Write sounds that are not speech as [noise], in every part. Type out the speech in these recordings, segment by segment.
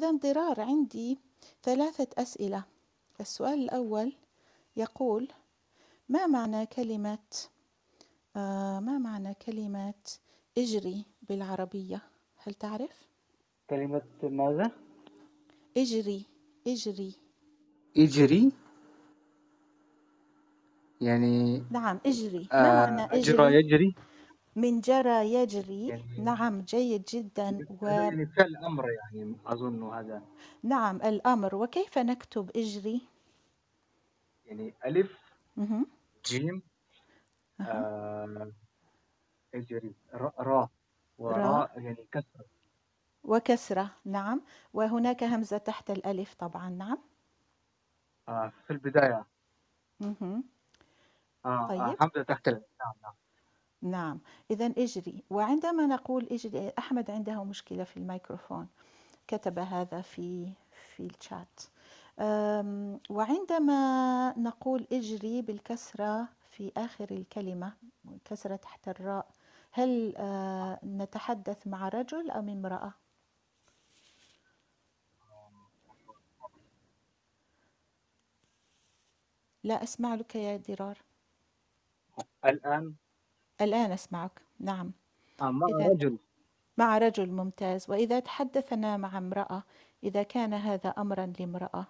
إذا ضرار عندي ثلاثة أسئلة السؤال الأول يقول ما معنى كلمة آه ما معنى كلمة إجري بالعربية هل تعرف؟ كلمة ماذا؟ إجري إجري إجري يعني نعم إجري ما آه معنى أجرى اجري؟ يجري من جرى يجري يعني نعم جيد جدا هذا يعني فعل أمر يعني أظن هذا ونعم الأمر وكيف نكتب اجري؟ يعني ألف مهم. جيم أها. آه اجري را را وراء را. يعني كسر وكسرة نعم وهناك همزة تحت الألف طبعا نعم آه في البداية مهم. آه, آه طيب. حمزة تحت ال- نعم نعم نعم. إذا اجري. وعندما نقول اجري أحمد عنده مشكلة في الميكروفون. كتب هذا في في الشات. وعندما نقول اجري بالكسرة في آخر الكلمة كسرة تحت الراء هل آه، نتحدث مع رجل أم امرأة؟ لا أسمع لك يا درار. الآن الآن أسمعك. نعم. آه مع إذا رجل. مع رجل ممتاز. وإذا تحدثنا مع امرأة إذا كان هذا أمرا لامرأة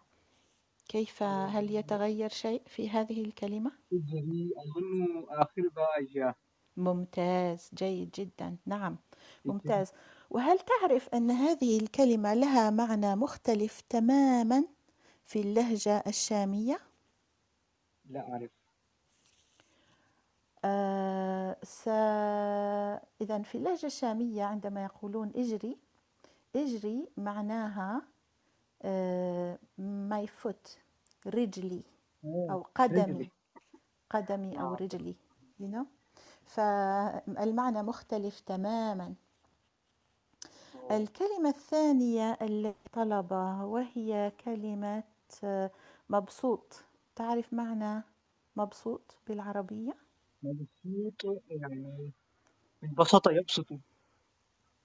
كيف هل يتغير شيء في هذه الكلمة؟ أظن آخرها جاء ممتاز. جيد جدا. نعم. ممتاز. وهل تعرف أن هذه الكلمة لها معنى مختلف تماما في اللهجة الشامية؟ لا أعرف. آه س... إذا في اللهجة الشامية عندما يقولون اجري اجري معناها آه my foot رجلي أو قدمي. قدمي أو آه. رجلي you know فالمعنى مختلف تماما الكلمة الثانية التي طلبها وهي كلمة آه، مبسوط تعرف معنى مبسوط بالعربية؟ مبسوط يعني بسط يبسط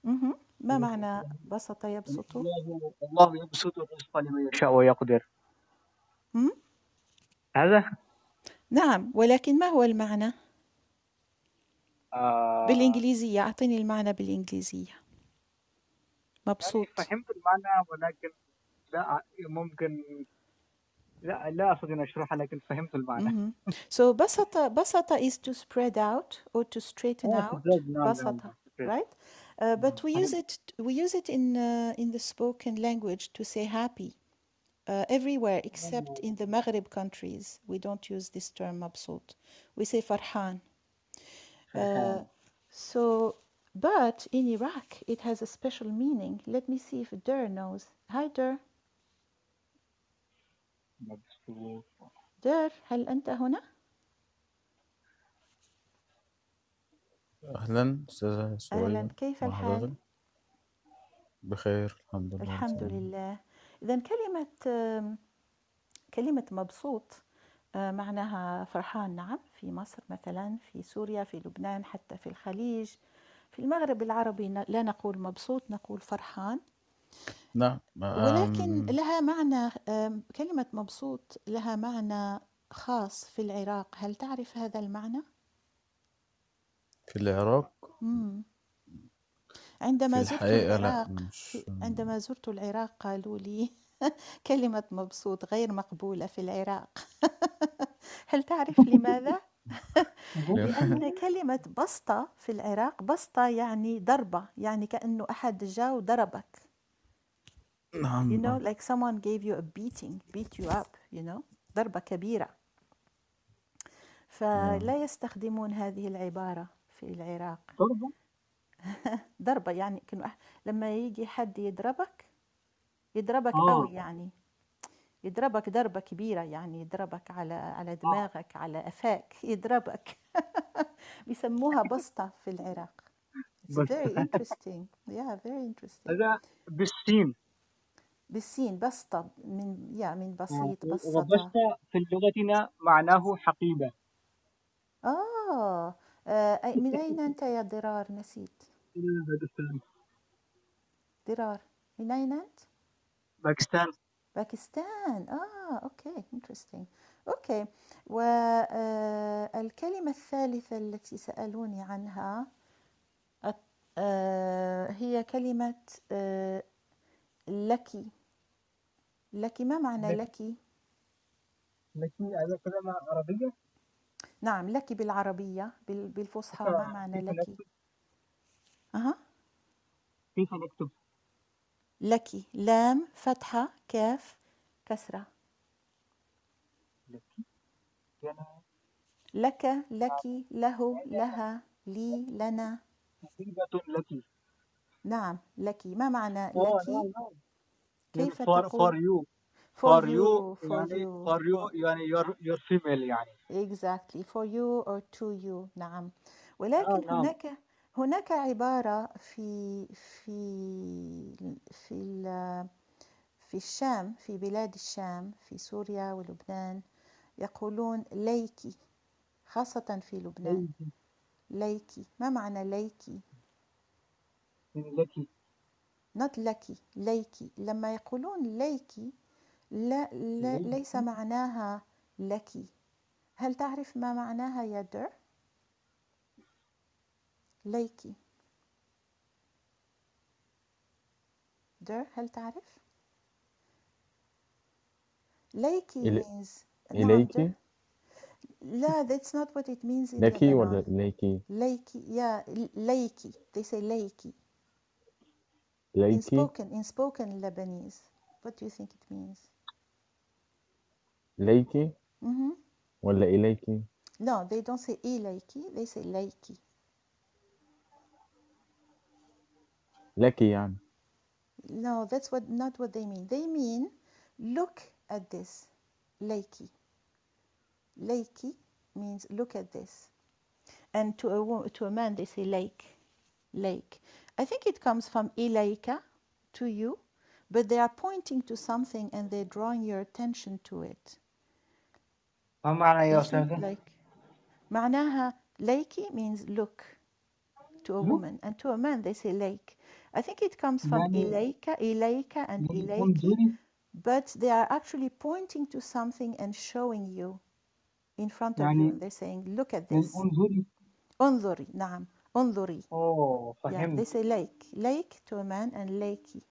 مهم. ما معنى بسط يبسط؟ الله الله يبسط الرزق لمن يشاء ويقدر مم؟ هذا نعم ولكن ما هو المعنى؟ آه بالإنجليزية أعطيني المعنى بالإنجليزية يعني مبسوط فهمت المعنى ولكن لا ممكن لا لا استطيع ان اشرحها لكن فهمت المعنى مهم. So بسط بسط is to spread out or to straighten آه، out spread، نعم، نعم، بسط نعم، spread. right uh, but we use فهمت. it we use it in uh, in the spoken language to say happy uh, everywhere except in the Maghreb countries we don't use this term مبسوط we say فرحان uh, فرحان. so but in Iraq it has a special meaning let me see if Der knows hi Der مبسوط. هل أنت هنا؟ أهلا أستاذة سوريا أهلا كيف مع الحال؟ حضرتك بخير الحمد لله الحمد تمام. لله. إذا كلمة آم، كلمة مبسوط آه، معناها فرحان. نعم في مصر مثلا في سوريا في لبنان حتى في الخليج. في المغرب العربي ن- لا نقول مبسوط نقول فرحان. نعم ولكن أم، لها معنى كلمة مبسوط لها معنى خاص في العراق هل تعرف هذا المعنى؟ في العراق مم. عندما في زرت الحقيقة لا العراق مش عندما زرت العراق قالوا لي [laughs] كلمة مبسوط غير مقبولة في العراق [laughs] هل تعرف لماذا؟ [laughs] لأن كلمة بسطة في العراق بسطة يعني ضربة يعني كأنه أحد جاء وضربك you نعم know like someone gave you a beating beat you up you know ضربة كبيرة. فلا يستخدمون هذه العبارة في العراق. ضربة؟ [laughs] ضربة يعني كأنه أح- لما يجي حد يضربك يضربك آه. قوي يعني. يضربك ضربة كبيرة يعني يضربك على على دماغك على قفاك [laughs] يضربك. بيسموها بسطة في العراق. It's very interesting. Yeah very interesting. هذا بالسين. بالسين بسطة من يا من بسيط آه، بسطة. وبسطة في لغتنا معناه حقيبة. آه. آه، أي- من أين أنت يا ضرار نسيت. السلام. ضرار من أين أنت؟ باكستان. باكستان. آه okay interesting. okay. والكلمة الثالثة التي سألوني عنها أت- آه، هي كلمة آه، لك لك ما معنى لك لك؟ هذا كلمة عربية؟ نعم لك بالعربية بال- بالفصحى ما معنى كيف لك؟ نكتب؟ أها. كيف نكتب؟ لك لام فتحة كاف كسرة. لك لك لك له لها لي لنا. حبيبة لك نعم لك. ما معنى لك؟ نعم يعني كيف for for تقول you. for for you you for يعني you. for you for يعني you're you're female يعني. Exactly. For you or to you. نعم. آه ولكن نعم. هناك هناك عبارة في في في ال- في الشام في بلاد الشام في سوريا ولبنان يقولون ليكي خاصة في لبنان. ليكي ما معنى ليكي لك. Not لكي ليكي لما يقولون ليكي لا, لا ليس ليكي معناها لك. هل تعرف ما معناها يا در؟ ليكي در هل تعرف؟ ليكي إلي... means نعم إليكي لا that's not what it means in لكي ولا إليكي ليكي yeah ليكي they say ليكي in ليكي spoken in spoken Lebanese what do you think it means ليكي mm-hmm. ولا إليكي No, they don't say إليكي they say ليكي لكي يعني No, that's what not what they mean. They mean look at this. Leiki. Leiki means look at this. And to a wo- to a man they say lake. Lake. I think it comes from ilaika to you, but they are pointing to something and they're drawing your attention to it. ما معنى يا You see, أستاذة like معناها leiki means look to a look woman, and to a man they say lake. I think it comes from يعني ilaika, ilaika, and يعني ilaiki, انظري but they are actually pointing to something and showing you in front of you, يعني and they're saying, look at يعني this. انظري انظري, نعم, انظري. أوه Yeah, they فهمت say lake, lake to a man and lakey